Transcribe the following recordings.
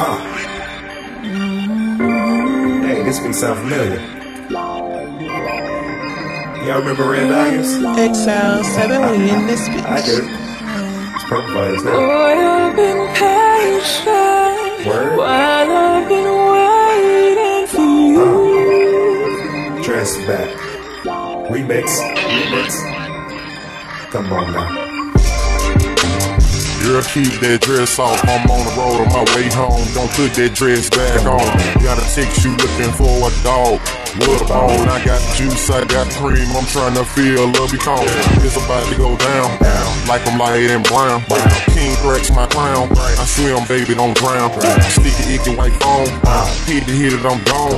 Uh. Hey, this beat sound familiar. Y'all remember Red Values? Exile 7, we in this bitch. I do. It's Purple Values now. Boy, I've been patient Word. while I've been waiting for you. Dress back. Remix. Remix. Come on now. Girl, keep that dress off. I'm on the road on my way home. Don't put that dress back on. Got a text you looking for a dog. What bone. I got juice, I got cream. I'm trying to feel love be calm. It's about to go down. Like I'm light and brown. King cracks my crown. I swim, baby, don't drown. Sticky, icky, white phone. Hit the hit it, I'm gone.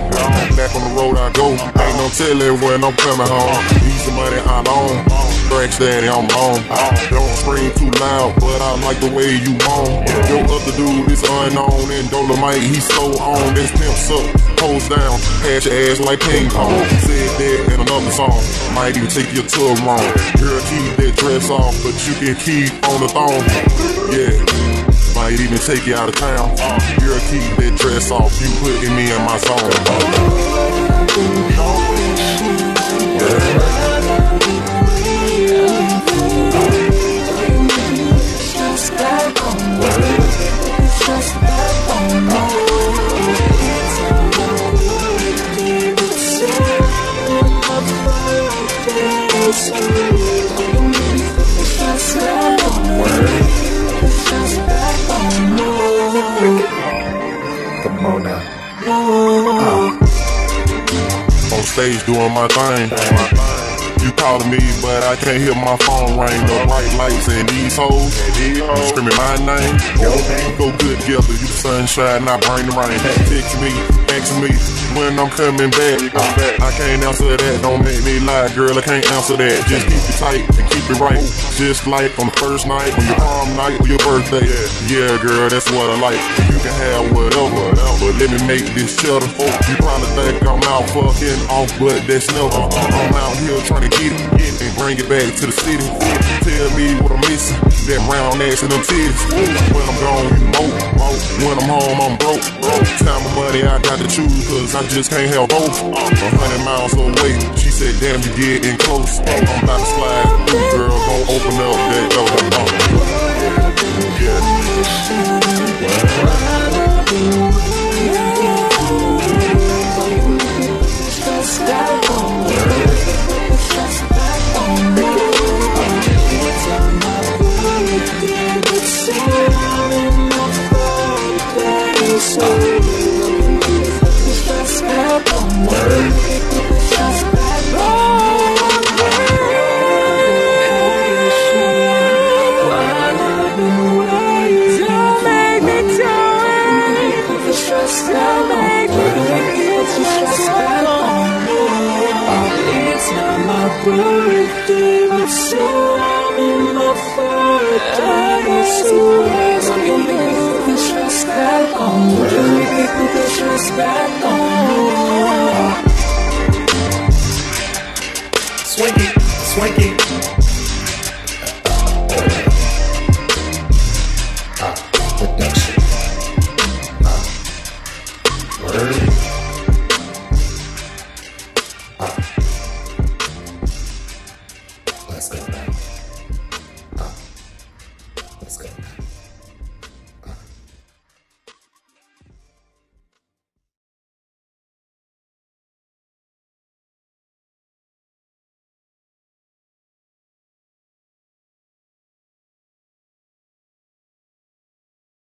Back on the road I go. Ain't no telling when I'm coming home. Easy money I own. Tracks daddy, I'm on. Don't scream too loud, but I like the way you moan. Your other dude is unknown, and Dolomite, he's so on. This pimps up, pose down, pass your ass like ping. Said that in another song, might even take your tour wrong. Girl, keep that dress off, but you can keep on the thong. Yeah. Might even take you out of town. Girl, keep that dress off. You putting me in my zone. Stage doing my thing. You calling me, but I can't hear my phone ring. The bright lights and these hoes, screaming my name. Go good together, you sunshine, I bring the rain. Text me, ask me when I'm coming back. I can't answer that, don't make me lie, girl. I can't answer that. Just keep it tight and keep it right. Just like on the first night, on your prom night, or your birthday. Yeah, girl, that's what I like. You can have whatever, but let me make this cheddar. You probably think I'm out fucking off, but that's never. I'm out here trying to get it and bring it back to the city. Tell me what I'm missing, that round ass and them titties. When I'm gone, you mope. When I'm home, I'm broke. Time of money, I got to choose, cause I just can't help both. A hundred miles away, she said, damn, you getting close. I'm about to slide through, girl, gon' open up that Birthday, but still I'm in my birthday. So you make me put the stress back on. Make me put the stress back on. Swing it.